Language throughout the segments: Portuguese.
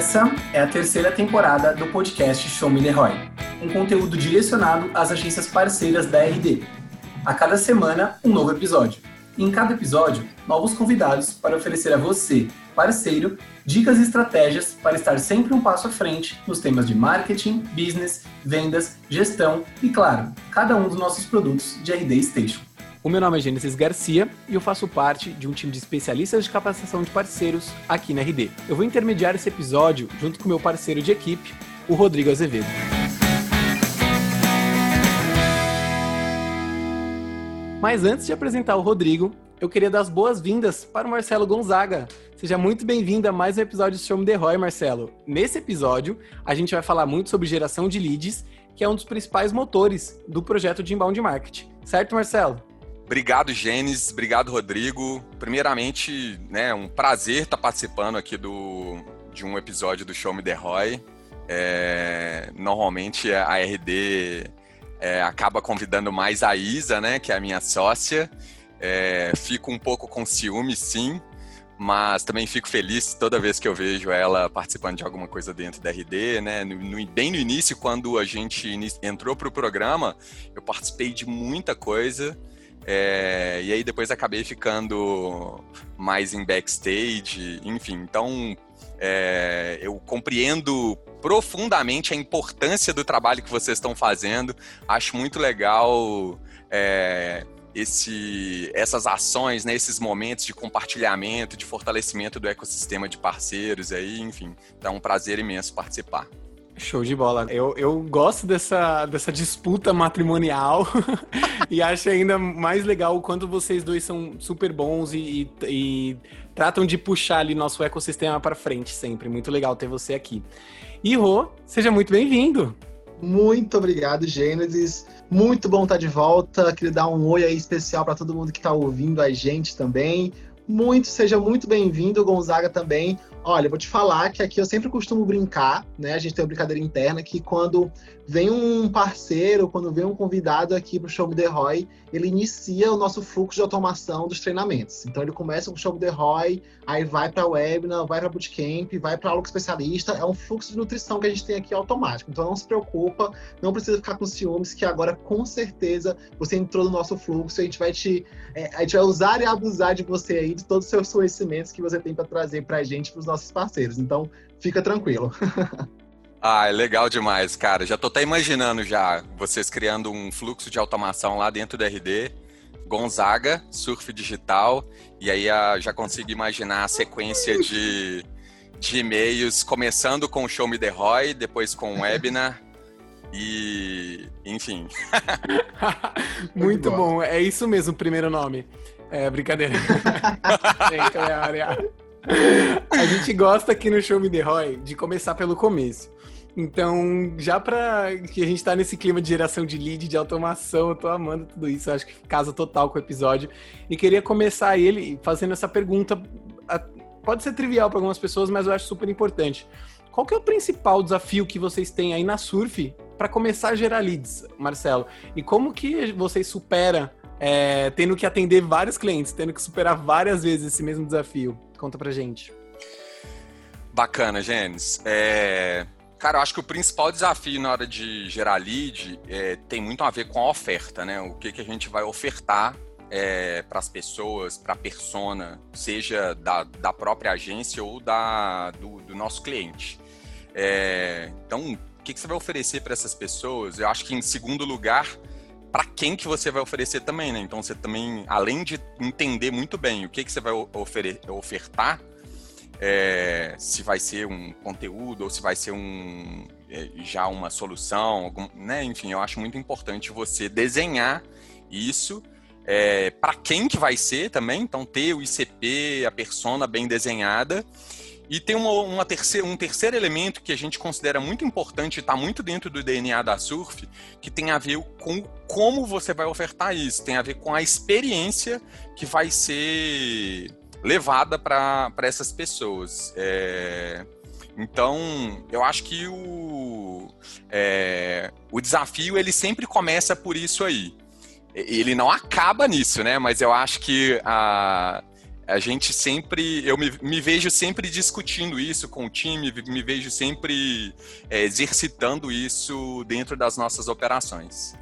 Essa é a terceira temporada do podcast Show Me The Roy, um conteúdo direcionado às agências parceiras da RD. A cada semana, um novo episódio. E em cada episódio, novos convidados para oferecer a você, parceiro, dicas e estratégias para estar sempre um passo à frente nos temas de marketing, business, vendas, gestão e, claro, cada um dos nossos produtos de RD Station. O meu nome é Gênesis Garcia e eu faço parte de um time de especialistas de capacitação de parceiros aqui na RD. Eu vou intermediar esse episódio junto com meu parceiro de equipe, o Rodrigo Azevedo. Mas antes de apresentar o Rodrigo, eu queria dar as boas-vindas para o Marcelo Gonzaga. Seja muito bem-vindo a mais um episódio do Show Me The Roy, Marcelo. Nesse episódio, a gente vai falar muito sobre geração de leads, que é um dos principais motores do projeto de inbound marketing. Certo, Marcelo? Obrigado, Gênesis. Obrigado, Rodrigo. Primeiramente, né, um prazer estar participando aqui do, de um episódio do Show Me The Roy. É, normalmente a RD é, acaba convidando mais a Isa, né, que é a minha sócia. É, fico um pouco com ciúme, sim, mas também fico feliz toda vez que eu vejo ela participando de alguma coisa dentro da RD, né? No, bem no início, quando a gente entrou para o programa, eu participei de muita coisa. É, e aí depois acabei ficando mais em backstage, enfim. Então é, eu compreendo profundamente a importância do trabalho que vocês estão fazendo. Acho muito legal é, esse, essas ações, né, esses momentos de compartilhamento, de fortalecimento do ecossistema de parceiros aí, enfim. Então é um prazer imenso participar. Show de bola. Eu, eu gosto dessa, dessa disputa matrimonial e acho ainda mais legal o quanto vocês dois são super bons e, e, e tratam de puxar ali nosso ecossistema para frente sempre. Muito legal ter você aqui. E Rô, seja muito bem-vindo. Muito obrigado, Gênesis. Muito bom estar de volta. Queria dar um oi aí especial para todo mundo que está ouvindo a gente também. Muito, seja muito bem-vindo, Gonzaga também. Olha, vou te falar que aqui eu sempre costumo brincar, né? A gente tem uma brincadeira interna que quando vem um parceiro, quando vem um convidado aqui para o Show Me The Roy, ele inicia o nosso fluxo de automação dos treinamentos. Então ele começa com o Show Me The Roy, aí vai para webinar, vai para bootcamp, vai para aula especialista. É um fluxo de nutrição que a gente tem aqui automático. Então não se preocupa, não precisa ficar com ciúmes, que agora com certeza você entrou no nosso fluxo e a gente vai te, é, a gente vai usar e abusar de você aí, de todos os seus conhecimentos que você tem para trazer para a gente, para os nossos parceiros. Então fica tranquilo. Ah, é legal demais, cara. Já tô até imaginando já vocês criando um fluxo de automação lá dentro do RD, Gonzaga, Surf Digital, e aí a, já consigo imaginar a sequência de, de e-mails, começando com o Show Me The Roy, depois com o webinar, e enfim. Muito bom, é isso mesmo o primeiro nome. É, brincadeira. a gente gosta aqui no Show Me The Roy de começar pelo começo. Então, já para que a gente tá nesse clima de geração de lead, de automação, eu tô amando tudo isso, acho que casa total com o episódio. E queria começar ele fazendo essa pergunta, pode ser trivial para algumas pessoas, mas eu acho super importante. Qual que é o principal desafio que vocês têm aí na Surf para começar a gerar leads, Marcelo? E como que vocês superam é, tendo que atender vários clientes, tendo que superar várias vezes esse mesmo desafio? Conta pra gente. Bacana, Gênesis. É, Cara, eu acho que o principal desafio na hora de gerar lead é, tem muito a ver com a oferta, né? O que, que a gente vai ofertar é, para as pessoas, para a persona, seja da, da própria agência ou da, do, do nosso cliente. É, então, o que, que você vai oferecer para essas pessoas? Eu acho que, em segundo lugar, para quem que você vai oferecer também, né? Então, você também, além de entender muito bem o que, que você vai ofertar, é, se vai ser um conteúdo ou se vai ser um é, já uma solução, algum, né? Enfim, eu acho muito importante você desenhar isso é, para quem que vai ser também, então ter o ICP, a persona bem desenhada. E tem uma, uma terceira, um terceiro elemento que a gente considera muito importante, está muito dentro do DNA da Surf, que tem a ver com como você vai ofertar isso, tem a ver com a experiência que vai ser levada para essas pessoas. É, então, eu acho que o, é, o desafio ele sempre começa por isso aí. Ele não acaba nisso, né? Mas eu acho que a, a gente sempre, eu me, me, vejo sempre discutindo isso com o time, me vejo sempre é, exercitando isso dentro das nossas operações.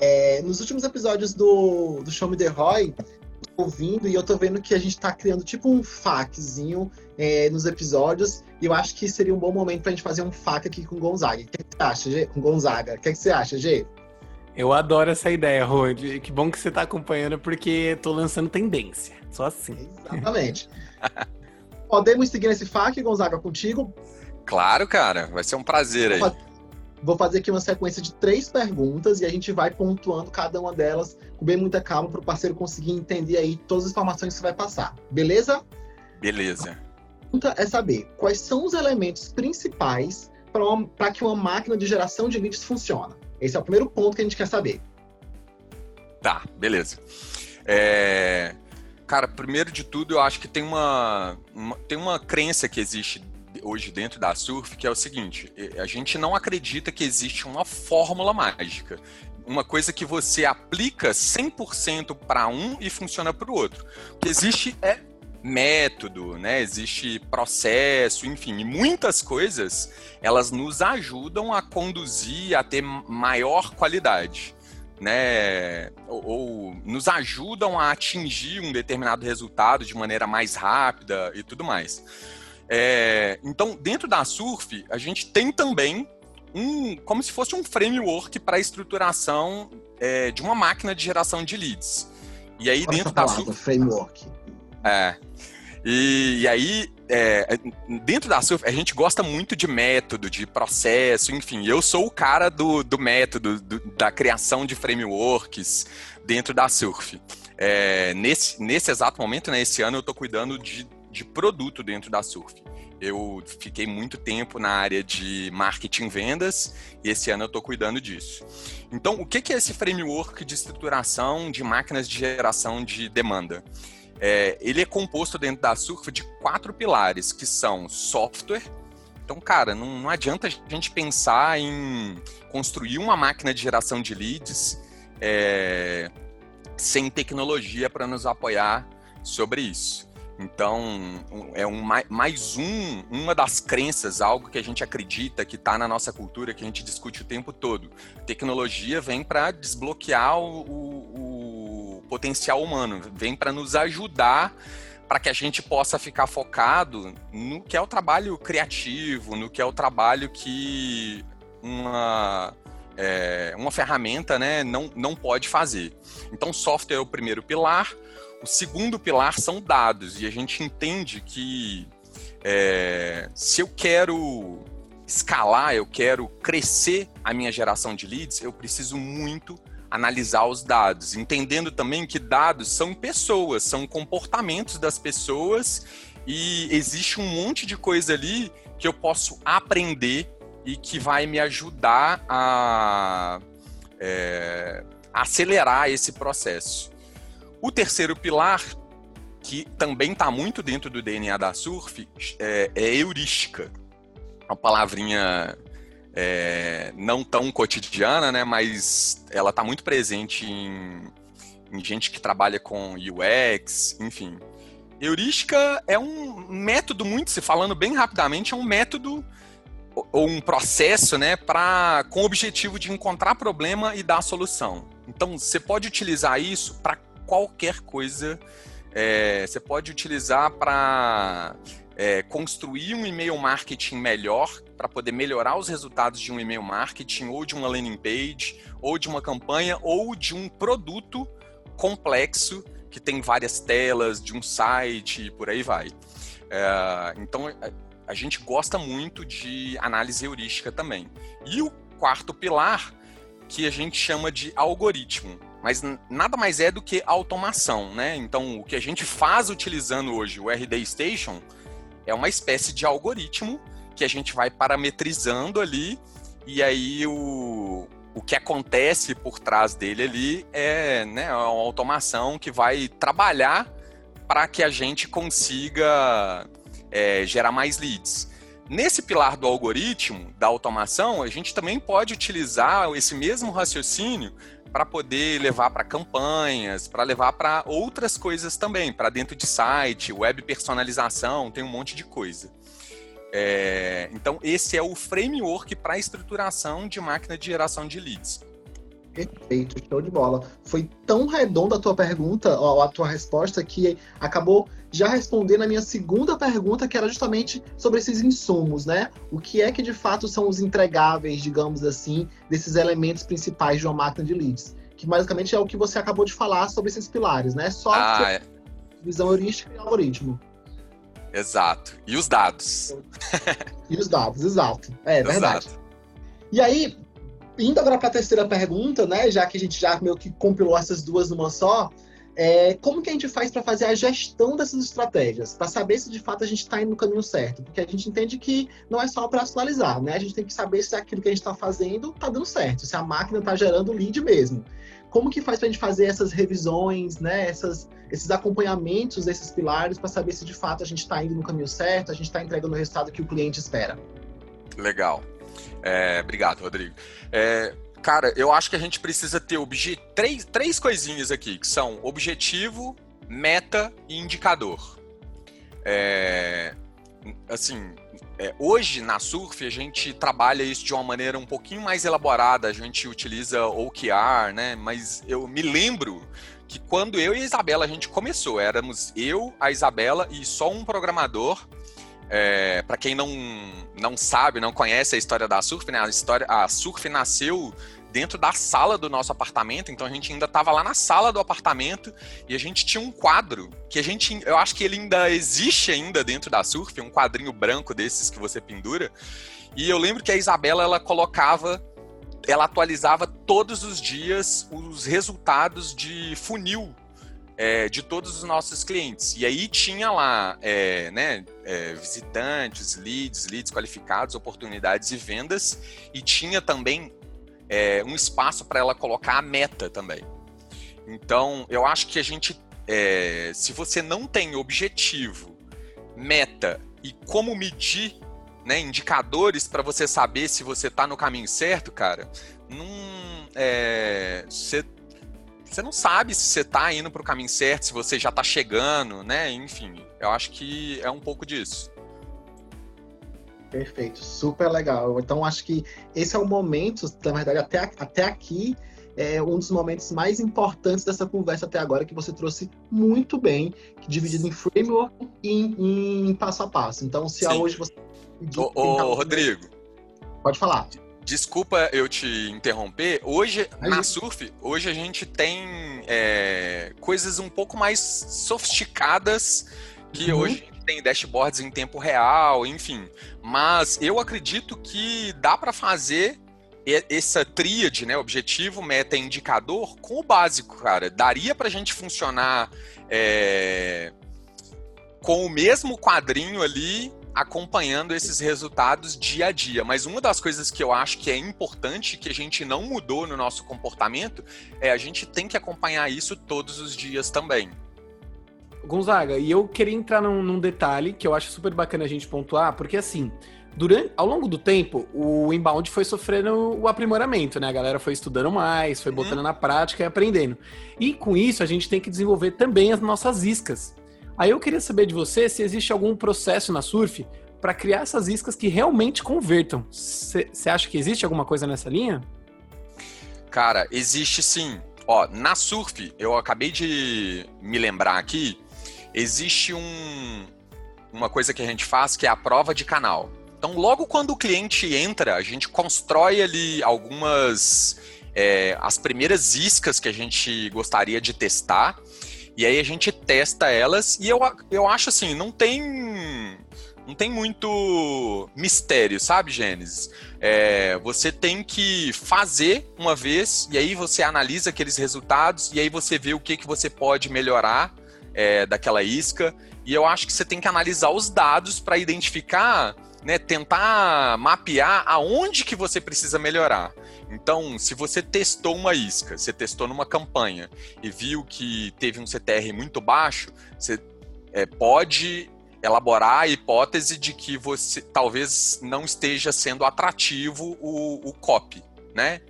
É, nos últimos episódios do, do Show Me The Roy, ouvindo e eu tô vendo que a gente tá criando tipo um FAQzinho é, nos episódios e eu acho que seria um bom momento pra gente fazer um FAQ aqui com o Gonzaga. O que, você acha, Gê? Com Gonzaga. O que, que você acha, Gê? Eu adoro essa ideia, Rod. Que bom que você tá acompanhando, porque tô lançando tendência. Só assim. Exatamente. Podemos seguir nesse FAQ, Gonzaga, contigo? Claro, cara. Vai ser um prazer aí. Vou fazer aqui uma sequência de três perguntas e a gente vai pontuando cada uma delas com bem muita calma para o parceiro conseguir entender aí todas as informações que você vai passar. Beleza? Beleza. A pergunta é saber quais são os elementos principais para que uma máquina de geração de leads funcione. Esse é o primeiro ponto que a gente quer saber. Tá, beleza. É... Cara, primeiro de tudo, eu acho que tem uma, uma, tem uma crença que existe hoje dentro da Surf que é o seguinte: a gente não acredita que existe uma fórmula mágica. Uma coisa que você aplica 100% para um e funciona para o outro. O que existe é método, né? Existe processo, enfim, muitas coisas elas nos ajudam a conduzir a ter maior qualidade, né? Ou, ou, nos ajudam a atingir um determinado resultado de maneira mais rápida e tudo mais. É, então, dentro da Surf, a gente tem também um, como se fosse um framework para a estruturação é, de uma máquina de geração de leads. E aí, dentro da Surf. Framework. É. E, e aí, é, dentro da Surf, a gente gosta muito de método, de processo, enfim. Eu sou o cara do, do método, do, da criação de frameworks dentro da Surf. É, nesse, nesse exato momento, né, esse ano, eu estou cuidando de, de produto dentro da Surf. Eu fiquei muito tempo na área de marketing vendas e esse ano eu estou cuidando disso. Então, o que é esse framework de estruturação de máquinas de geração de demanda? É, ele é composto dentro da Surf de quatro pilares, que são software. Então, cara, não, não adianta a gente pensar em construir uma máquina de geração de leads é, sem tecnologia para nos apoiar sobre isso. Então, é um, mais um, uma das crenças, algo que a gente acredita que está na nossa cultura, que a gente discute o tempo todo. Tecnologia vem para desbloquear o, o, o, potencial humano, vem para nos ajudar para que a gente possa ficar focado no que é o trabalho criativo, no que é o trabalho que uma, é, uma ferramenta né, não, não pode fazer. Então, software é o primeiro pilar. O segundo pilar são dados, e a gente entende que é, se eu quero escalar, eu quero crescer a minha geração de leads, eu preciso muito analisar os dados, entendendo também que dados são pessoas, são comportamentos das pessoas e existe um monte de coisa ali que eu posso aprender e que vai me ajudar a, é, a acelerar esse processo. O terceiro pilar, que também está muito dentro do DNA da Surf, é, é heurística. Uma palavrinha é, não tão cotidiana, né, mas ela está muito presente em, em gente que trabalha com UX, enfim. Heurística é um método muito, se falando bem rapidamente, é um método ou um processo, né, para com o objetivo de encontrar problema e dar solução. Então, você pode utilizar isso para qualquer coisa. É, você pode utilizar para é, construir um e-mail marketing melhor, para poder melhorar os resultados de um e-mail marketing, ou de uma landing page, ou de uma campanha, ou de um produto complexo que tem várias telas, de um site e por aí vai. É, então, a gente gosta muito de análise heurística também. E o quarto pilar, que a gente chama de algoritmo mas nada mais é do que automação, né? Então, o que a gente faz utilizando hoje o RD Station é uma espécie de algoritmo que a gente vai parametrizando ali e aí o, o que acontece por trás dele ali é né, uma automação que vai trabalhar para que a gente consiga é, gerar mais leads. Nesse pilar do algoritmo, da automação, a gente também pode utilizar esse mesmo raciocínio para poder levar para campanhas, para levar para outras coisas também, para dentro de site, web personalização, tem um monte de coisa. É, então, esse é o framework para estruturação de máquina de geração de leads. Perfeito, show de bola. Foi tão redonda a tua pergunta, ó, a tua resposta, que acabou já respondendo a minha segunda pergunta, que era justamente sobre esses insumos, né? O que é que de fato são os entregáveis, digamos assim, desses elementos principais de uma máquina de leads? Que basicamente é o que você acabou de falar sobre esses pilares, né? Software, ah, é. visão heurística e algoritmo. Exato. E os dados. e os dados, exato. É exato. verdade. E aí, indo agora para a terceira pergunta, né? Já que a gente já meio que compilou essas duas numa só, é, como que a gente faz para fazer a gestão dessas estratégias, para saber se de fato a gente está indo no caminho certo? Porque a gente entende que não é só operacionalizar, né? A gente tem que saber se aquilo que a gente está fazendo está dando certo, se a máquina está gerando lead mesmo. Como que faz para a gente fazer essas revisões, né? Essas, esses acompanhamentos desses pilares para saber se de fato a gente está indo no caminho certo, a gente está entregando o resultado que o cliente espera? Legal. É, obrigado, Rodrigo. É, cara, eu acho que a gente precisa ter três, três coisinhas aqui, que são objetivo, meta e indicador. É, assim, é, hoje na Surf a gente trabalha isso de uma maneira um pouquinho mais elaborada, a gente utiliza OKR, né? Mas eu me lembro que quando eu e a Isabela a gente começou, éramos eu, a Isabela e só um programador é, para quem não, não sabe, não conhece a história da Surf, né? A, história, a Surf nasceu dentro da sala do nosso apartamento, então a gente ainda estava lá na sala do apartamento e a gente tinha um quadro que a gente, eu acho que ele ainda existe ainda dentro da Surf, um quadrinho branco desses que você pendura. E eu lembro que a Isabela ela colocava, ela atualizava todos os dias os resultados de funil é, de todos os nossos clientes. E aí tinha lá, é, né, é, visitantes, leads, leads qualificados, oportunidades e vendas, e tinha também é, um espaço para ela colocar a meta também. Então, eu acho que a gente, é, se você não tem objetivo, meta e como medir né, indicadores para você saber se você está no caminho certo, cara, não, é, você você não sabe se você está indo para o caminho certo, se você já está chegando, né? Enfim, eu acho que é um pouco disso. Perfeito, super legal. Então, acho que esse é o momento, na verdade, até, até aqui, é um dos momentos mais importantes dessa conversa até agora, que você trouxe muito bem, dividido em framework e em, em passo a passo. Então, se hoje você. Ô, ô Rodrigo. Pode falar. Desculpa eu te interromper. Hoje, na Surf, hoje a gente tem é, coisas um pouco mais sofisticadas que uhum. hoje tem dashboards em tempo real, enfim. Mas eu acredito que dá para fazer essa tríade, né, objetivo, meta e indicador, com o básico, cara. Daria para a gente funcionar é, com o mesmo quadrinho ali acompanhando esses resultados dia a dia. Mas uma das coisas que eu acho que é importante, que a gente não mudou no nosso comportamento, é a gente tem que acompanhar isso todos os dias também. Gonzaga, e eu queria entrar num, num detalhe que eu acho super bacana a gente pontuar, porque assim, durante, ao longo do tempo, o inbound foi sofrendo o aprimoramento, né? A galera foi estudando mais, foi uhum. botando na prática e aprendendo. E com isso, a gente tem que desenvolver também as nossas iscas. Aí eu queria saber de você se existe algum processo na Surf para criar essas iscas que realmente convertam. Você acha que existe alguma coisa nessa linha? Cara, existe sim. Ó, na Surf, eu acabei de me lembrar aqui, existe um, uma coisa que a gente faz que é a prova de canal. Então, logo quando o cliente entra, a gente constrói ali algumas. É, as primeiras iscas que a gente gostaria de testar. E aí a gente testa elas e eu, eu acho assim, não tem não tem muito mistério, sabe, Gênesis? É, você tem que fazer uma vez e aí você analisa aqueles resultados e aí você vê o que, que você pode melhorar é, daquela isca. E eu acho que você tem que analisar os dados para identificar, né, tentar mapear aonde que você precisa melhorar. Então, se você testou uma isca, você testou numa campanha e viu que teve um CTR muito baixo, você é, pode elaborar a hipótese de que você talvez não esteja sendo atrativo o, o copy, né?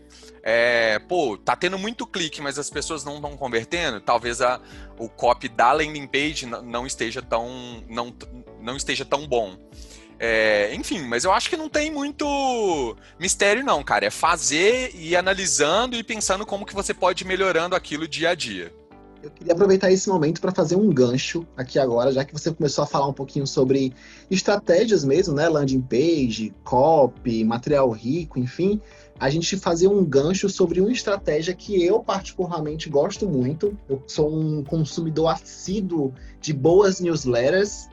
é, pô, tá tendo muito clique, mas as pessoas não estão convertendo, talvez a, o copy da landing page não esteja tão, não, não esteja tão bom. É, enfim, mas eu acho que não tem muito mistério não, cara. É fazer e analisando e pensando como que você pode ir melhorando aquilo dia a dia. Eu queria aproveitar esse momento para fazer um gancho aqui agora, já que você começou a falar um pouquinho sobre estratégias mesmo, né? Landing page, copy, material rico, enfim. A gente fazer um gancho sobre uma estratégia que eu particularmente gosto muito. Eu sou um consumidor assíduo de boas newsletters,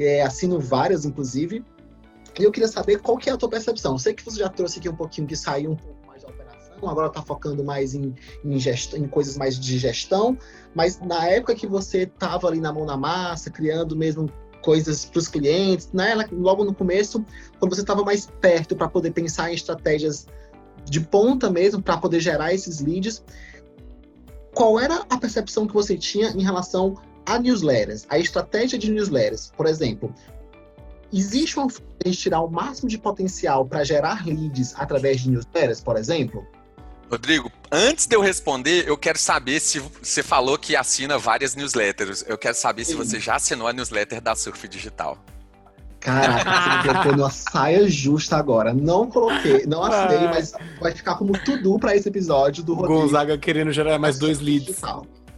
é, assino várias, inclusive. E eu queria saber qual que é a tua percepção. Eu sei que você já trouxe aqui um pouquinho que saiu um pouco mais da operação, agora está focando mais em, em, em coisas mais de gestão, mas na época que você estava ali na mão na massa, criando mesmo coisas para os clientes, né? logo no começo, quando você estava mais perto para poder pensar em estratégias de ponta mesmo, para poder gerar esses leads, qual era a percepção que você tinha em relação a newsletters, a estratégia de newsletters? Por exemplo, existe uma forma de tirar o máximo de potencial para gerar leads através de newsletters, por exemplo? Rodrigo, antes de eu responder, eu quero saber se você falou que assina várias newsletters. Eu quero saber Sim. se você já assinou a newsletter da Surf Digital. Caraca, você me colocou numa saia justa agora. Não coloquei, não assinei, ah. mas vai ficar como tudo para esse episódio do Rodrigo. Gonzaga querendo gerar mais dois leads.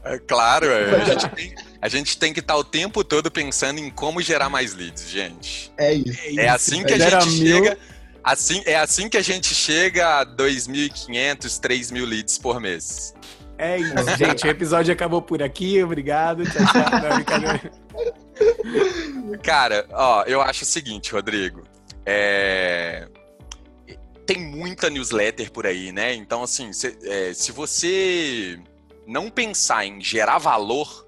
É, claro, é. a, gente tem, a gente tem que estar tá o tempo todo pensando em como gerar mais leads, gente. É isso. É assim que a gente chega. Assim, é assim que a gente chega a 2.500, 3.000 leads por mês. É isso, gente. O episódio acabou por aqui. Obrigado. Tchau, tchau. Cara, ó, eu acho o seguinte, Rodrigo. É... Tem muita newsletter por aí, né? Então, assim, se, é, se você não pensar em gerar valor,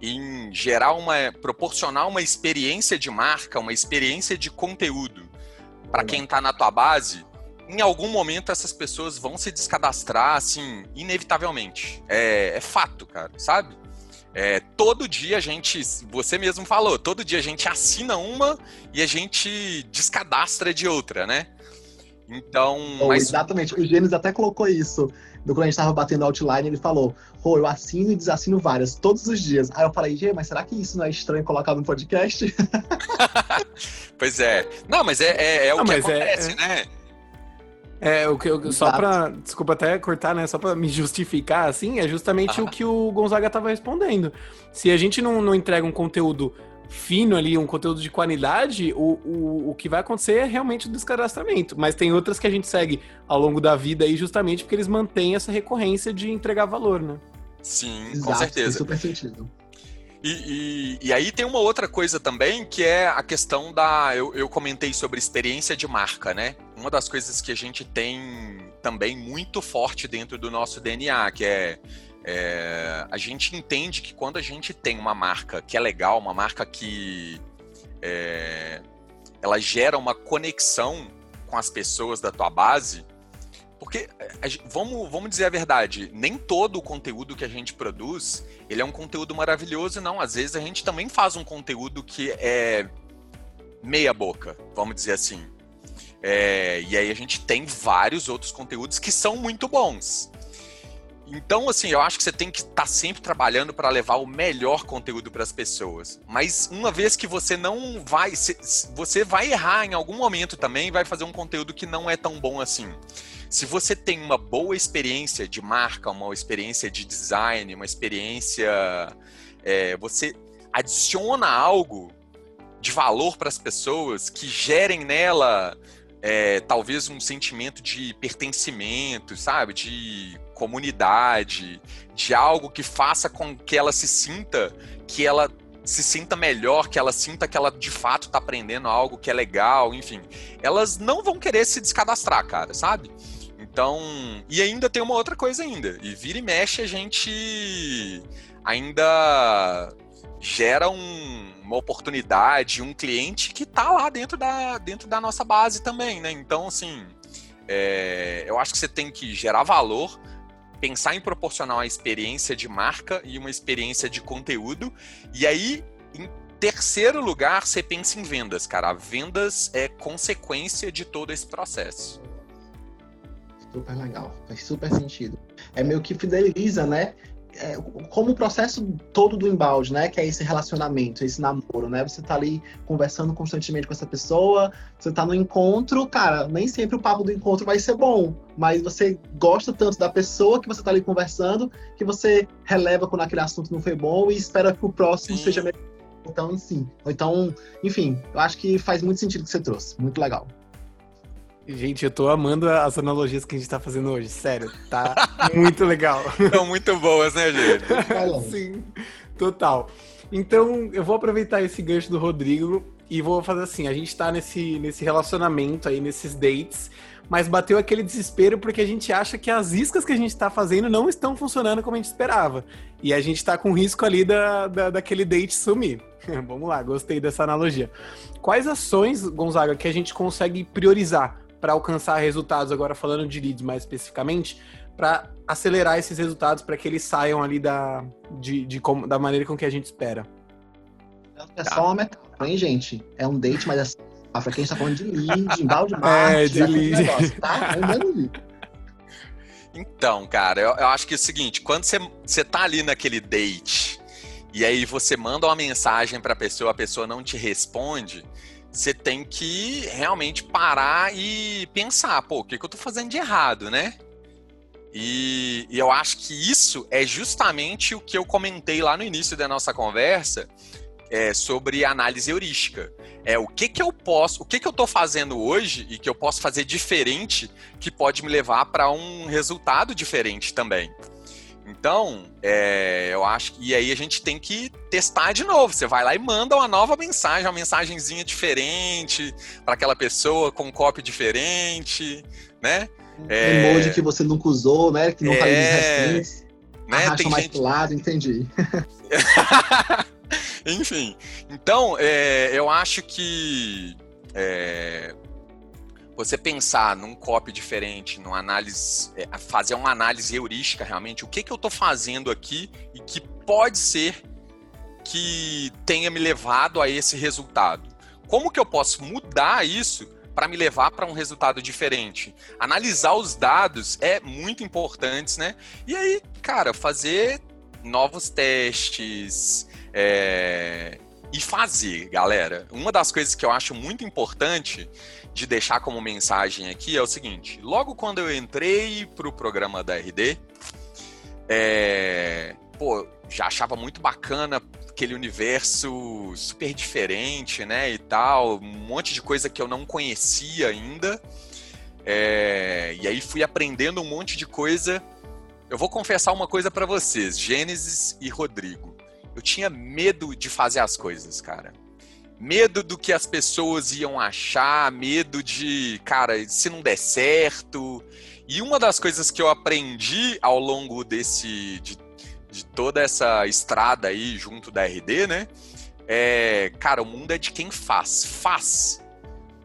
em gerar uma. proporcionar uma experiência de marca, uma experiência de conteúdo para quem está na tua base, em algum momento essas pessoas vão se descadastrar, assim, inevitavelmente. É, é fato, cara, sabe? É, todo dia a gente, você mesmo falou, todo dia a gente assina uma e a gente descadastra de outra, né? Então. Oh, mas... Exatamente, o Gênesis até colocou isso. Quando a gente tava batendo outline, ele falou: Pô, eu assino e desassino várias, todos os dias. Aí eu falei, Gê, mas será que isso não é estranho colocar no podcast? pois é. Não, mas é, é, é o não, que é, acontece, é, né? É, o que eu, só pra. Desculpa até cortar, né? Só pra me justificar, assim, é justamente ah. o que o Gonzaga tava respondendo. Se a gente não, não entrega um conteúdo fino ali, um conteúdo de qualidade, o, o, o que vai acontecer é realmente o descadastramento. Mas tem outras que a gente segue ao longo da vida aí, justamente porque eles mantêm essa recorrência de entregar valor, né? Sim, Exato, com certeza. Super sentido. E, e, e, aí tem uma outra coisa também, que é a questão da. Eu, eu comentei sobre experiência de marca, né? Uma das coisas que a gente tem também muito forte dentro do nosso DNA, que é é, a gente entende que quando a gente tem uma marca que é legal, uma marca que é, ela gera uma conexão com as pessoas da tua base, porque vamos, vamos dizer a verdade, nem todo o conteúdo que a gente produz ele é um conteúdo maravilhoso, não. Às vezes a gente também faz um conteúdo que é meia boca, vamos dizer assim. É, e aí a gente tem vários outros conteúdos que são muito bons. Então, assim, eu acho que você tem que estar tá sempre trabalhando para levar o melhor conteúdo para as pessoas. Mas uma vez que você não vai, você vai errar em algum momento também, vai fazer um conteúdo que não é tão bom assim. Se você tem uma boa experiência de marca, uma experiência de design, uma experiência, é, você adiciona algo de valor para as pessoas que gerem nela é, talvez um sentimento de pertencimento, sabe? De comunidade, de algo que faça com que ela se sinta que ela se sinta melhor, que ela sinta que ela de fato está aprendendo algo que é legal, enfim. Elas não vão querer se descadastrar, cara, sabe? Então, e ainda tem uma outra coisa ainda. E vira e mexe a gente ainda gera um, uma oportunidade, um cliente que está lá dentro da, dentro da nossa base também, né? Então, assim, é, eu acho que você tem que gerar valor, pensar em proporcionar uma experiência de marca e uma experiência de conteúdo. E aí, em terceiro lugar, você pensa em vendas, cara. Vendas é consequência de todo esse processo. Super legal, faz super sentido. É meio que fideliza, né? É, como o processo todo do embalde, né? Que é esse relacionamento, esse namoro, né? Você tá ali conversando constantemente com essa pessoa, você tá no encontro, cara, nem sempre o papo do encontro vai ser bom, mas você gosta tanto da pessoa que você tá ali conversando, que você releva quando aquele assunto não foi bom e espera que o próximo Sim. seja melhor. Então, sim. Então, enfim, eu acho que faz muito sentido o que você trouxe. Muito legal. Gente, eu tô amando as analogias que a gente tá fazendo hoje, sério, tá muito legal. Estão muito boas, né, gente? Sim, total. Então, eu vou aproveitar esse gancho do Rodrigo e vou fazer assim, a gente tá nesse, nesse relacionamento aí, nesses dates, mas bateu aquele desespero porque a gente acha que as iscas que a gente tá fazendo não estão funcionando como a gente esperava. E a gente tá com risco ali da, da, daquele date sumir. Vamos lá, gostei dessa analogia. Quais ações, Gonzaga, que a gente consegue priorizar para alcançar resultados, agora falando de leads mais especificamente, para acelerar esses resultados para que eles saiam ali da, de, de como, da maneira com que a gente espera. É só uma metáfora, hein, gente? É um date, mas é para quem está falando de lead, embalde de marketing, é, de lead. Negócio, tá? É então, cara, eu, eu, acho que é o seguinte, quando você, você tá ali naquele date e aí você manda uma mensagem para a pessoa, a pessoa não te responde, você tem que realmente parar e pensar, pô, o que, que eu tô fazendo de errado, né? E, e, eu acho que isso é justamente o que eu comentei lá no início da nossa conversa é, sobre análise heurística. É o que que eu posso, o que que eu estou fazendo hoje e que eu posso fazer diferente que pode me levar para um resultado diferente também. Então, é, eu acho que. E aí a gente tem que testar de novo. Você vai lá e manda uma nova mensagem, uma mensagenzinha diferente para aquela pessoa com um copy diferente, né? Um é... emoji que você nunca usou, né? Que não é... tá ali nos né? Arrasta tem mais gente... pro lado, entendi. Enfim. Então, é, eu acho que. É, você pensar num copy diferente, numa análise, é, fazer uma análise heurística realmente, o que, que eu estou fazendo aqui e que pode ser que tenha me levado a esse resultado. Como que eu posso mudar isso para me levar para um resultado diferente? Analisar os dados é muito importante, né? E aí, cara, fazer novos testes é... e fazer, galera. Uma das coisas que eu acho muito importante de deixar como mensagem aqui é o seguinte: logo quando eu entrei para o programa da RD, é, pô, já achava muito bacana aquele universo super diferente, né, e tal, um monte de coisa que eu não conhecia ainda. É, e aí fui aprendendo um monte de coisa. Eu vou confessar uma coisa para vocês, Gênesis e Rodrigo. Eu tinha medo de fazer as coisas, cara medo do que as pessoas iam achar, medo de, cara, se não der certo. E uma das coisas que eu aprendi ao longo desse de, de toda essa estrada aí junto da RD, né? É, cara, o mundo é de quem faz. Faz.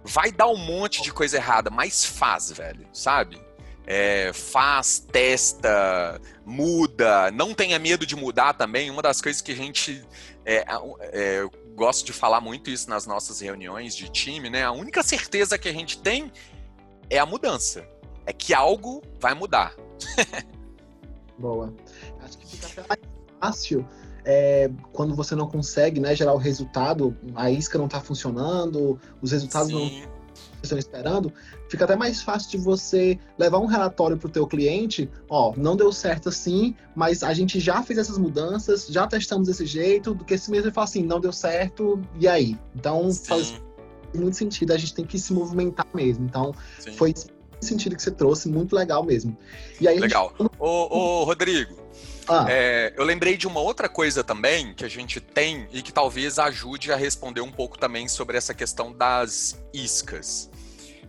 Vai dar um monte de coisa errada, mas faz, velho, sabe? É, faz, testa, muda, não tenha medo de mudar também. Uma das coisas que a gente é, é, gosto de falar muito isso nas nossas reuniões de time, né? A única certeza que a gente tem é a mudança. É que algo vai mudar. Boa. Acho que fica até mais fácil é, quando você não consegue né, gerar o resultado, a isca não está funcionando, os resultados Sim. não estão esperando, fica até mais fácil de você levar um relatório para o teu cliente, ó, não deu certo assim, mas a gente já fez essas mudanças, já testamos desse jeito, do que se mesmo ele fala assim, não deu certo, e aí? Então, Sim. faz muito sentido, a gente tem que se movimentar mesmo. Então, Sim. foi esse sentido que você trouxe, muito legal mesmo. E aí legal. Gente... Ô, ô, Rodrigo, ah. É, eu lembrei de uma outra coisa também que a gente tem e que talvez ajude a responder um pouco também sobre essa questão das iscas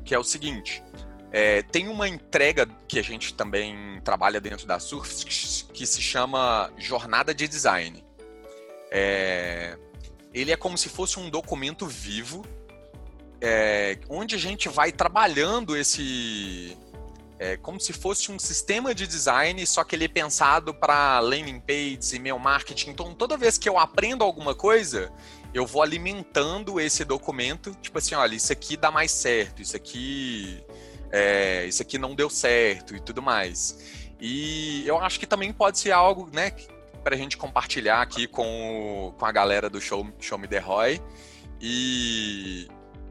que é o seguinte. É, tem uma entrega que a gente também trabalha dentro da Surf que se chama Jornada de Design. É, ele é como se fosse um documento vivo, é, onde a gente vai trabalhando esse. É, como se fosse um sistema de design, só que ele é pensado para landing pages, e-mail marketing. Então, toda vez que eu aprendo alguma coisa, eu vou alimentando esse documento, tipo assim, olha, isso aqui dá mais certo, isso aqui é, isso aqui não deu certo e tudo mais. E eu acho que também pode ser algo, né, para a gente compartilhar aqui com, com a galera do Show, Show Me The Roy. E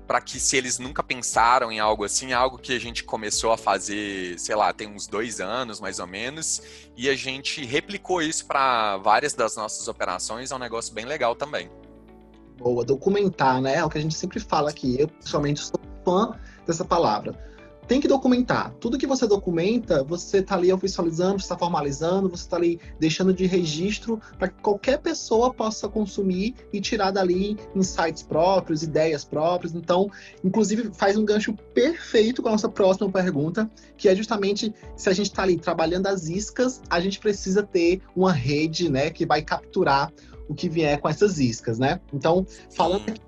para que se eles nunca pensaram em algo assim, é algo que a gente começou a fazer, sei lá, tem uns dois anos mais ou menos, e a gente replicou isso para várias das nossas operações, é um negócio bem legal também. Boa, documentar, né? É o que a gente sempre fala aqui. Eu, pessoalmente, sou fã dessa palavra tem que documentar. Tudo que você documenta, você está ali oficializando, você está formalizando, você está ali deixando de registro para que qualquer pessoa possa consumir e tirar dali insights próprios, ideias próprias. Então, inclusive, faz um gancho perfeito com a nossa próxima pergunta, que é justamente se a gente está ali trabalhando as iscas, a gente precisa ter uma rede, né, que vai capturar o que vier com essas iscas, né? Então, falando aqui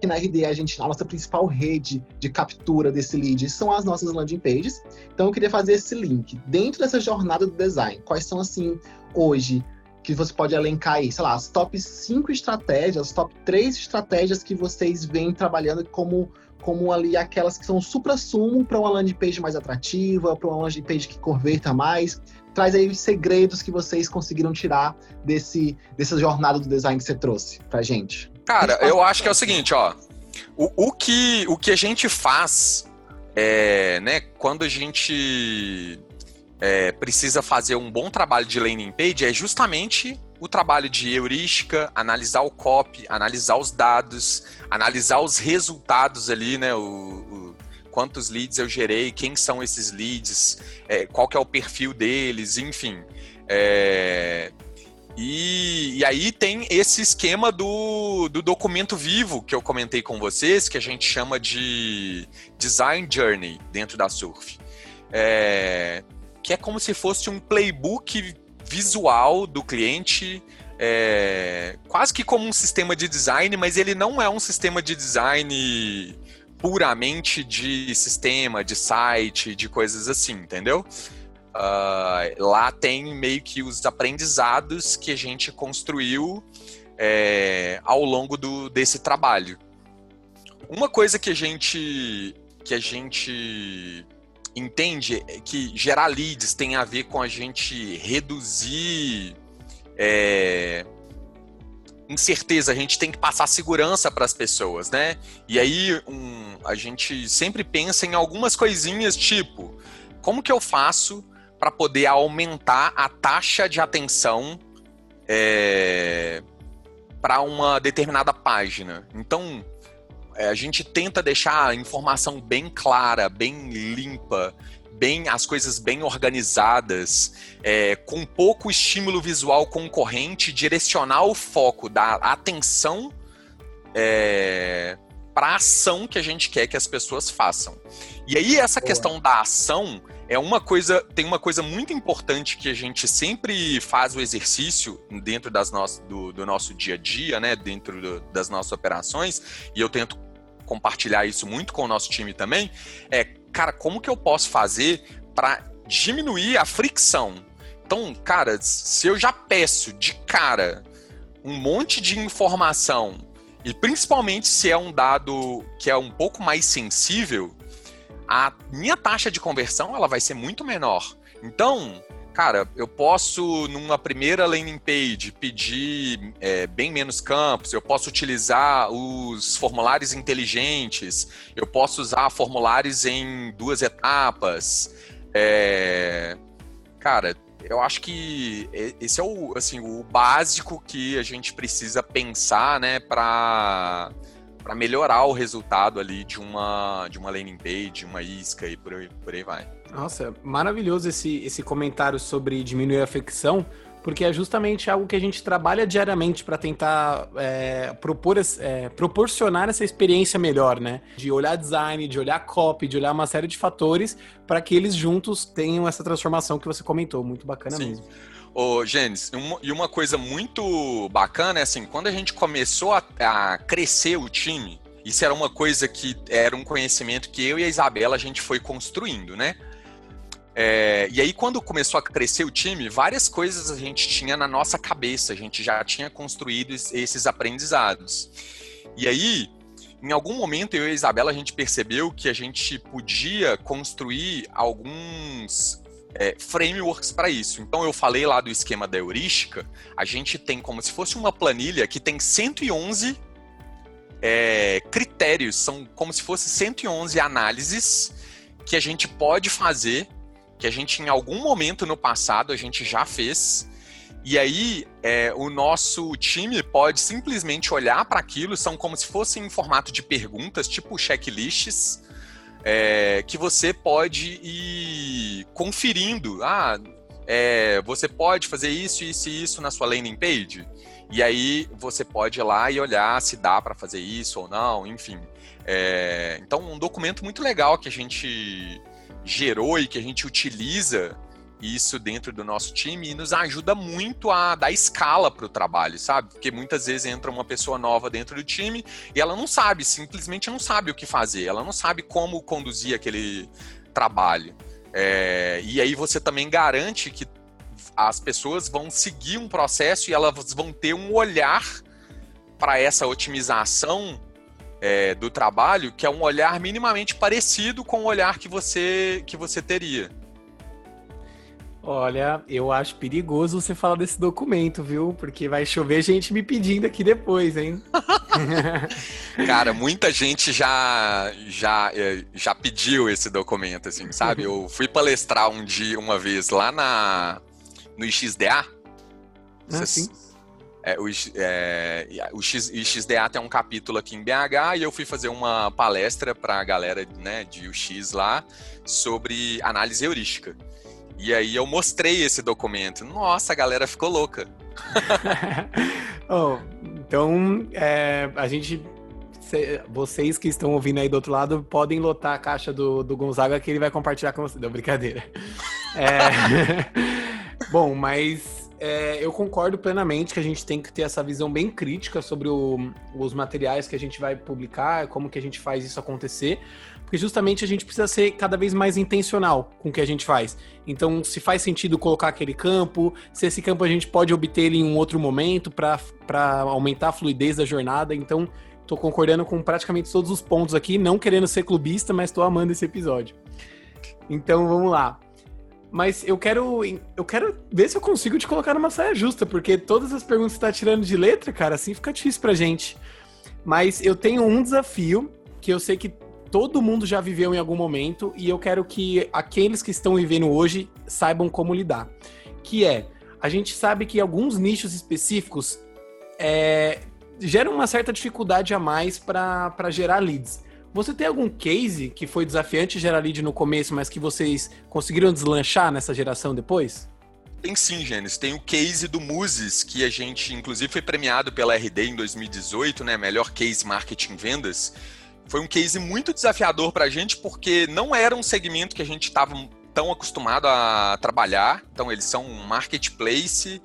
que na RD a gente, a nossa principal rede de captura desse lead são as nossas landing pages. Então eu queria fazer esse link. Dentro dessa jornada do design, quais são assim hoje que você pode elencar aí, sei lá, as top 5 estratégias, as top 3 estratégias que vocês vêm trabalhando como como ali aquelas que são supra-sumo para uma landing page mais atrativa, para uma landing page que converta mais. Traz aí os segredos que vocês conseguiram tirar desse, dessa jornada do design que você trouxe pra gente. Cara, eu acho que é o seguinte, ó. O, o, que, o que a gente faz é, né, quando a gente é, precisa fazer um bom trabalho de landing page é justamente o trabalho de heurística, analisar o copy, analisar os dados, analisar os resultados ali, né? O, o quantos leads eu gerei, quem são esses leads, é, qual que é o perfil deles, enfim. É, e, e, aí tem esse esquema do, do documento vivo que eu comentei com vocês, que a gente chama de Design Journey dentro da Surf. É, que é como se fosse um playbook visual do cliente, é, quase que como um sistema de design, mas ele não é um sistema de design puramente de sistema, de site, de coisas assim, entendeu? Uh, lá tem meio que os aprendizados que a gente construiu é, ao longo do, desse trabalho. Uma coisa que a gente que a gente entende é que gerar leads tem a ver com a gente reduzir é, incerteza, a gente tem que passar segurança para as pessoas, né? E aí um, a gente sempre pensa em algumas coisinhas tipo como que eu faço para poder aumentar a taxa de atenção é, para uma determinada página. Então, é, a gente tenta deixar a informação bem clara, bem limpa, bem as coisas bem organizadas, é, com pouco estímulo visual concorrente, direcionar o foco da atenção é, para a ação que a gente quer que as pessoas façam. E aí essa Boa. questão da ação é uma coisa, tem uma coisa muito importante que a gente sempre faz o exercício dentro das no, do, do nosso dia a dia, né, dentro do, das nossas operações, e eu tento compartilhar isso muito com o nosso time também, é, cara, como que eu posso fazer para diminuir a fricção? Então, cara, se eu já peço de cara um monte de informação, e principalmente se é um dado que é um pouco mais sensível, a minha taxa de conversão ela vai ser muito menor. Então, cara, eu posso, numa primeira landing page, pedir é, bem menos campos, eu posso utilizar os formulários inteligentes, eu posso usar formulários em duas etapas. É, cara, eu acho que esse é o, assim, o básico que a gente precisa pensar, né, para para melhorar o resultado ali de uma, de uma landing page, uma isca e por aí, por aí vai. Nossa, maravilhoso esse, esse comentário sobre diminuir a fricção, porque é justamente algo que a gente trabalha diariamente para tentar é, propor, é, proporcionar essa experiência melhor, né? De olhar design, de olhar copy, de olhar uma série de fatores para que eles juntos tenham essa transformação que você comentou. Muito bacana Sim. mesmo. Ô, Gênesis, e uma coisa muito bacana é assim, quando a gente começou a, a, crescer o time, isso era uma coisa que era um conhecimento que eu e a Isabela a gente foi construindo, né? É, e aí, quando começou a crescer o time, várias coisas a gente tinha na nossa cabeça, a gente já tinha construído esses aprendizados. E aí, em algum momento eu e a Isabela a gente percebeu que a gente podia construir alguns é, frameworks para isso. Então eu falei lá do esquema da heurística, a gente tem como se fosse uma planilha que tem 111 é, critérios, são como se fosse 111 análises que a gente pode fazer, que a gente em algum momento no passado a gente já fez. E aí é, o nosso time pode simplesmente olhar para aquilo, são como se fossem em formato de perguntas, tipo checklists, é, que você pode ir conferindo. Ah, é, você pode fazer isso, isso e isso na sua landing page. E aí você pode ir lá e olhar se dá para fazer isso ou não, enfim. É, então, um documento muito legal que a gente gerou e que a gente utiliza isso dentro do nosso time e nos ajuda muito a dar escala para o trabalho, sabe? Porque muitas vezes entra uma pessoa nova dentro do time e ela não sabe, simplesmente não sabe o que fazer, ela não sabe como conduzir aquele trabalho. É, e aí você também garante que as pessoas vão seguir um processo e elas vão ter um olhar para essa otimização é, do trabalho que é um olhar minimamente parecido com o olhar que você que você teria. Olha, eu acho perigoso você falar desse documento, viu? Porque vai chover gente me pedindo aqui depois, hein? Cara, muita gente já, já, é, já pediu esse documento, assim, sabe? Eu fui palestrar um dia, uma vez, lá na, no XDA. Ah, sim. É, o, é, o X, XDA tem um capítulo aqui em BH e eu fui fazer uma palestra para a galera né, de UX lá sobre análise heurística. E aí eu mostrei esse documento. Nossa, a galera ficou louca. oh, então, é, a gente. Vocês que estão ouvindo aí do outro lado podem lotar a caixa do, do Gonzaga que ele vai compartilhar com você. Não, brincadeira. É, bom, mas é, eu concordo plenamente que a gente tem que ter essa visão bem crítica sobre o, os materiais que a gente vai publicar, como que a gente faz isso acontecer, porque justamente a gente precisa ser cada vez mais intencional com o que a gente faz. Então, se faz sentido colocar aquele campo, se esse campo a gente pode obter ele em um outro momento para aumentar a fluidez da jornada. Então, estou concordando com praticamente todos os pontos aqui, não querendo ser clubista, mas estou amando esse episódio. Então, vamos lá. Mas eu quero, eu quero ver se eu consigo te colocar numa saia justa, porque todas as perguntas que você está tirando de letra, cara, assim fica difícil pra gente. Mas eu tenho um desafio que eu sei que todo mundo já viveu em algum momento e eu quero que aqueles que estão vivendo hoje saibam como lidar. Que é, a gente sabe que alguns nichos específicos é, geram uma certa dificuldade a mais para gerar leads. Você tem algum case que foi desafiante gerar lead no começo, mas que vocês conseguiram deslanchar nessa geração depois? Tem sim, Gênesis. Tem o case do Muses, que a gente, inclusive, foi premiado pela RD em 2018, né? Melhor case marketing vendas foi um case muito desafiador para a gente, porque não era um segmento que a gente estava tão acostumado a trabalhar. Então, eles são um marketplace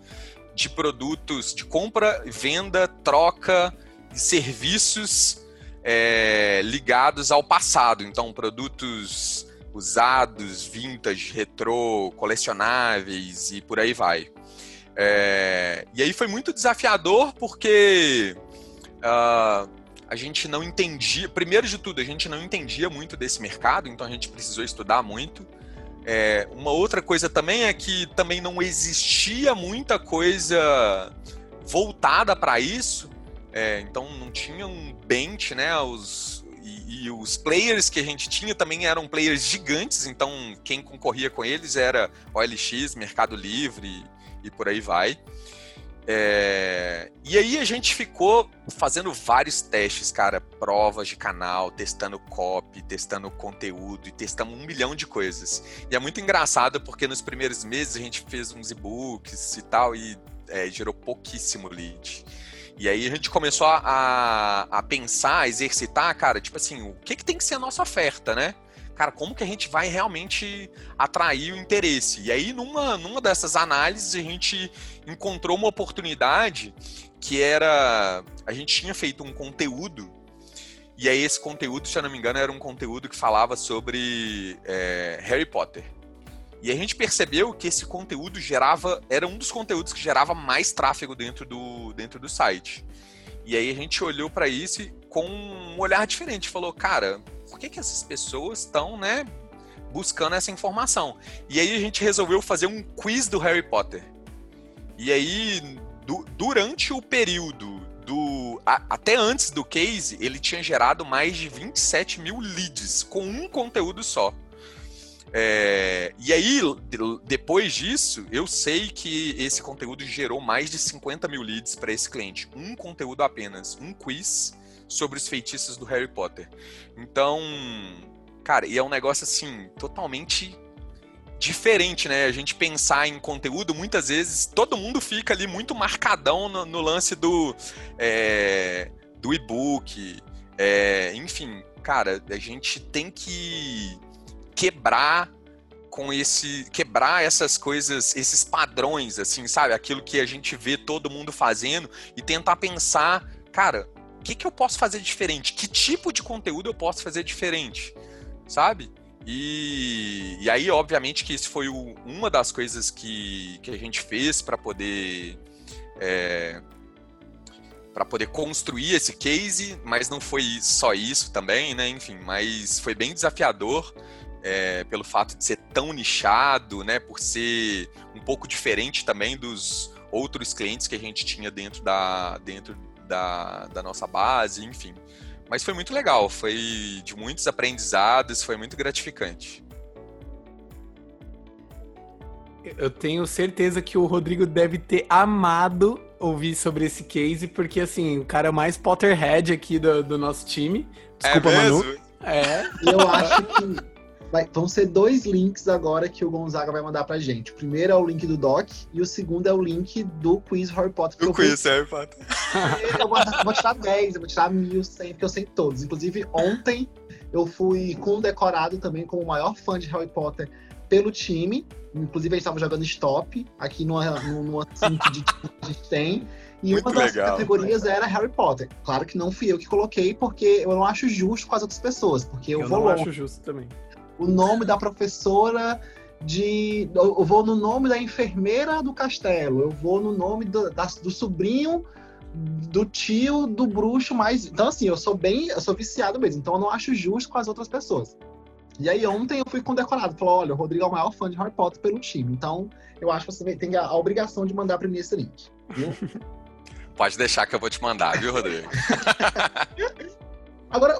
de produtos de compra, venda, troca e serviços é, ligados ao passado. Então, produtos usados, vintage, retrô, colecionáveis e por aí vai. É, e aí foi muito desafiador porque uh, a gente não entendia, primeiro de tudo, a gente não entendia muito desse mercado, então a gente precisou estudar muito. É, uma outra coisa também é que também não existia muita coisa voltada para isso, é, então não tinha um bench, né? Os, e, e, os players que a gente tinha também eram players gigantes, então quem concorria com eles era OLX, Mercado Livre e por aí vai. É... E aí a gente ficou fazendo vários testes, cara, provas de canal, testando copy, testando conteúdo e testamos um milhão de coisas. E é muito engraçado porque nos primeiros meses a gente fez uns e-books e tal e é, gerou pouquíssimo lead. E aí a gente começou a, a pensar, a exercitar, cara, tipo assim, o que, que tem que ser a nossa oferta, né? Cara, como que a gente vai realmente atrair o interesse? E aí, numa, numa dessas análises, a gente encontrou uma oportunidade que era. A gente tinha feito um conteúdo, e aí esse conteúdo, se eu não me engano, era um conteúdo que falava sobre é, Harry Potter. E a gente percebeu que esse conteúdo gerava, era um dos conteúdos que gerava mais tráfego dentro do, dentro do site. E aí a gente olhou para isso com um olhar diferente. Falou, cara, que, que essas pessoas estão, né, buscando essa informação? E aí a gente resolveu fazer um quiz do Harry Potter. E aí, du durante o período do. A, até antes do case, ele tinha gerado mais de 27 mil leads com um conteúdo só. É, e aí, depois disso, eu sei que esse conteúdo gerou mais de 50 mil leads para esse cliente. Um conteúdo apenas, um quiz sobre os feitiços do Harry Potter. Então, cara, e é um negócio assim, totalmente diferente, né? A gente pensar em conteúdo, muitas vezes todo mundo fica ali muito marcadão no, no lance do, é, do e-book. É, enfim, cara, a gente tem que quebrar com esse quebrar essas coisas, esses padrões assim, sabe? Aquilo que a gente vê todo mundo fazendo e tentar pensar, cara, que, que eu posso fazer diferente? Que tipo de conteúdo eu posso fazer diferente? Sabe? E, e aí, obviamente, que isso foi o, uma das coisas que, que a gente fez para poder é, para poder construir esse case, mas não foi só isso também, né? Enfim, mas foi bem desafiador é, pelo fato de ser tão nichado, né? Por ser um pouco diferente também dos outros clientes que a gente tinha dentro da, dentro da, da nossa base, enfim. Mas foi muito legal, foi de muitos aprendizados, foi muito gratificante. Eu tenho certeza que o Rodrigo deve ter amado ouvir sobre esse case, porque assim, o cara é mais Potterhead aqui do, do nosso time. Desculpa, é Manu. É. Eu acho que Vai, vão ser dois links agora que o Gonzaga vai mandar pra gente. O primeiro é o link do Doc e o segundo é o link do quiz Harry Potter. Do quiz Harry Potter. Eu vou, eu vou tirar 10, eu vou tirar mil porque eu sei todos. Inclusive, ontem eu fui condecorado também como o maior fã de Harry Potter pelo time. Inclusive, a gente estava jogando stop aqui numa, numa sync de que a gente tem. E Muito uma das legal. categorias era Harry Potter. Claro que não fui eu que coloquei, porque eu não acho justo com as outras pessoas. Porque eu, eu vou não longe. acho justo também o nome da professora de. Eu vou no nome da enfermeira do castelo, eu vou no nome do, da, do sobrinho do tio do bruxo mais. Então, assim, eu sou bem. Eu sou viciado mesmo, então eu não acho justo com as outras pessoas. E aí ontem eu fui condecorado, falou, olha, o Rodrigo é o maior fã de Harry Potter pelo time, então eu acho que você tem a obrigação de mandar para mim esse link, viu? Pode deixar que eu vou te mandar, viu, Rodrigo? Agora,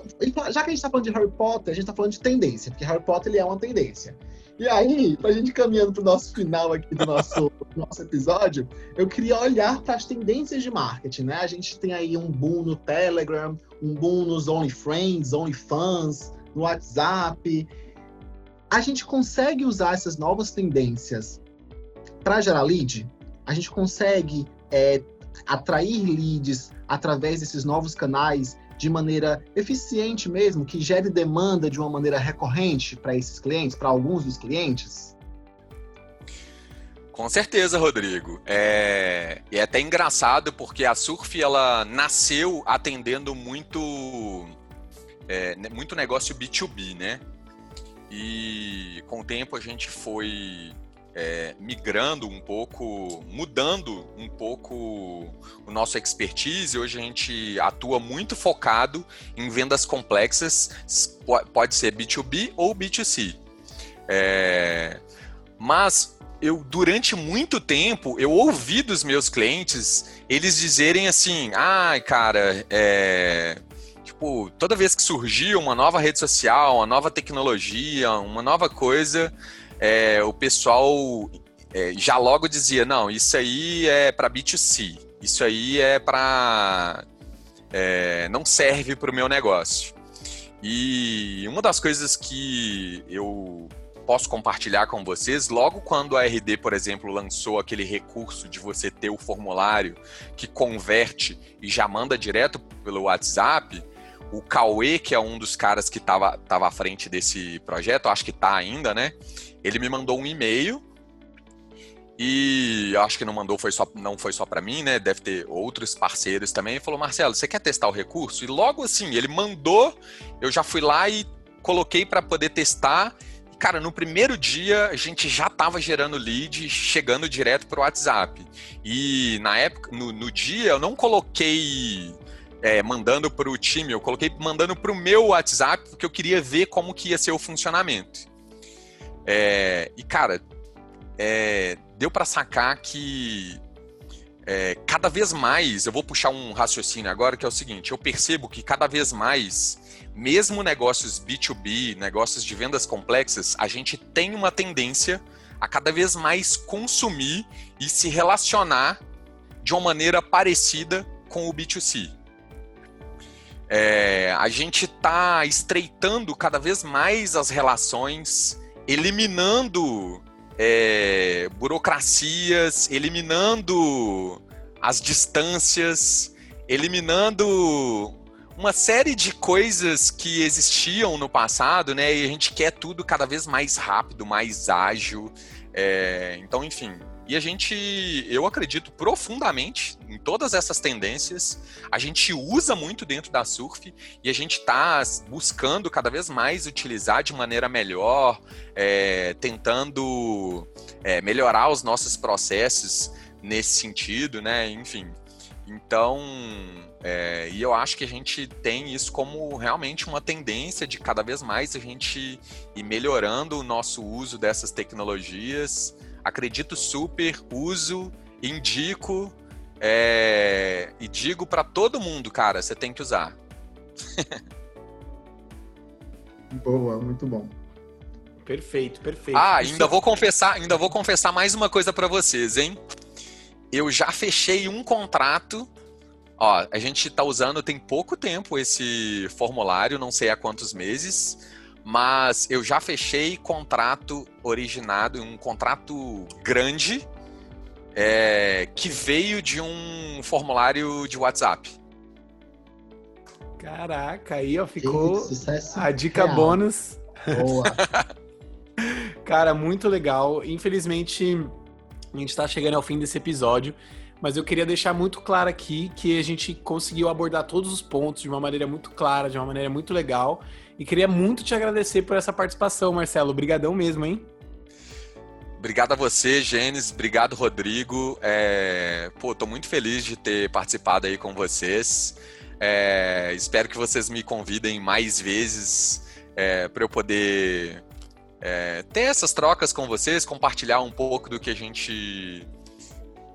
já que a gente está falando de Harry Potter, a gente está falando de tendência, porque Harry Potter ele é uma tendência. E aí, pra gente caminhando pro nosso final aqui do nosso, nosso episódio, eu queria olhar para as tendências de marketing, né? A gente tem aí um boom no Telegram, um boom nos OnlyFriends, OnlyFans, no WhatsApp. A gente consegue usar essas novas tendências para gerar lead? A gente consegue é, atrair leads através desses novos canais de maneira eficiente mesmo, que gere demanda de uma maneira recorrente para esses clientes, para alguns dos clientes? Com certeza, Rodrigo. É... é até engraçado porque a Surf ela nasceu atendendo muito, é, muito negócio B2B, né? E com o tempo a gente foi é, migrando um pouco, mudando um pouco o nosso expertise. Hoje a gente atua muito focado em vendas complexas, pode ser B2B ou B2C. É, mas eu durante muito tempo eu ouvi dos meus clientes eles dizerem assim, ai ah, cara, é, tipo toda vez que surgia uma nova rede social, uma nova tecnologia, uma nova coisa é, o pessoal é, já logo dizia: não, isso aí é para B2C, isso aí é para. É, não serve para o meu negócio. E uma das coisas que eu posso compartilhar com vocês, logo quando a RD, por exemplo, lançou aquele recurso de você ter o formulário que converte e já manda direto pelo WhatsApp, o Cauê, que é um dos caras que estava tava à frente desse projeto, acho que está ainda, né? Ele me mandou um e-mail e acho que não mandou foi só não foi só para mim, né? Deve ter outros parceiros também. Ele falou: "Marcelo, você quer testar o recurso?" E logo assim, ele mandou, eu já fui lá e coloquei para poder testar. E, cara, no primeiro dia a gente já estava gerando lead, chegando direto para o WhatsApp. E na época, no, no dia, eu não coloquei é, mandando para o time, eu coloquei mandando para o meu WhatsApp, porque eu queria ver como que ia ser o funcionamento. É, e, cara, é, deu para sacar que é, cada vez mais, eu vou puxar um raciocínio agora, que é o seguinte, eu percebo que cada vez mais, mesmo negócios B2B, negócios de vendas complexas, a gente tem uma tendência a cada vez mais consumir e se relacionar de uma maneira parecida com o B2C. É, a gente está estreitando cada vez mais as relações, eliminando é, burocracias, eliminando as distâncias, eliminando uma série de coisas que existiam no passado, né? E a gente quer tudo cada vez mais rápido, mais ágil. É, então, enfim, e a gente, eu acredito profundamente em todas essas tendências. A gente usa muito dentro da surf e a gente está buscando cada vez mais utilizar de maneira melhor, é, tentando é, melhorar os nossos processos nesse sentido, né? Enfim. Então, é, e eu acho que a gente tem isso como realmente uma tendência de cada vez mais a gente ir melhorando o nosso uso dessas tecnologias acredito super, uso, indico é, e digo para todo mundo, cara, você tem que usar. Boa, muito bom. Perfeito, perfeito. Ah, ainda vou confessar, ainda vou confessar mais uma coisa para vocês, hein? Eu já fechei um contrato. Ó, a gente tá usando tem pouco tempo esse formulário, não sei há quantos meses mas eu já fechei contrato originado, um contrato grande, é, que veio de um formulário de WhatsApp. Caraca, aí ó, ficou a dica real. bônus. Boa. Cara, muito legal. Infelizmente, a gente está chegando ao fim desse episódio, mas eu queria deixar muito claro aqui que a gente conseguiu abordar todos os pontos de uma maneira muito clara, de uma maneira muito legal. E queria muito te agradecer por essa participação, Marcelo. Obrigadão mesmo, hein? Obrigado a você, Gênesis. Obrigado, Rodrigo. É... Pô, tô muito feliz de ter participado aí com vocês. É... Espero que vocês me convidem mais vezes é... para eu poder é... ter essas trocas com vocês, compartilhar um pouco do que a gente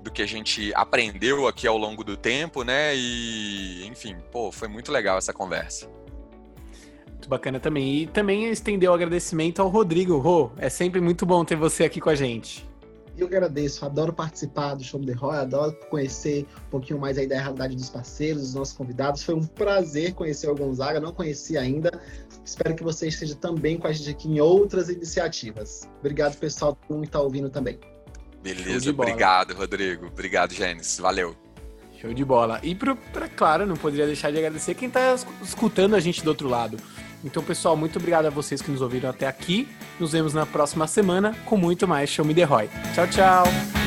do que a gente aprendeu aqui ao longo do tempo, né? E, enfim, pô, foi muito legal essa conversa. Muito bacana também. E também estendeu o agradecimento ao Rodrigo. Rô, é sempre muito bom ter você aqui com a gente. Eu agradeço, adoro participar do Show The Roy, adoro conhecer um pouquinho mais aí da realidade dos parceiros, dos nossos convidados. Foi um prazer conhecer o Gonzaga, não conhecia ainda. Espero que você esteja também com a gente aqui em outras iniciativas. Obrigado, pessoal, por estar ouvindo também. Beleza, obrigado, Rodrigo. Obrigado, Gênesis. Valeu. Show de bola. E, pra, pra, claro, não poderia deixar de agradecer quem está escutando a gente do outro lado. Então, pessoal, muito obrigado a vocês que nos ouviram até aqui. Nos vemos na próxima semana com muito mais Show Me The Roy. Tchau, tchau!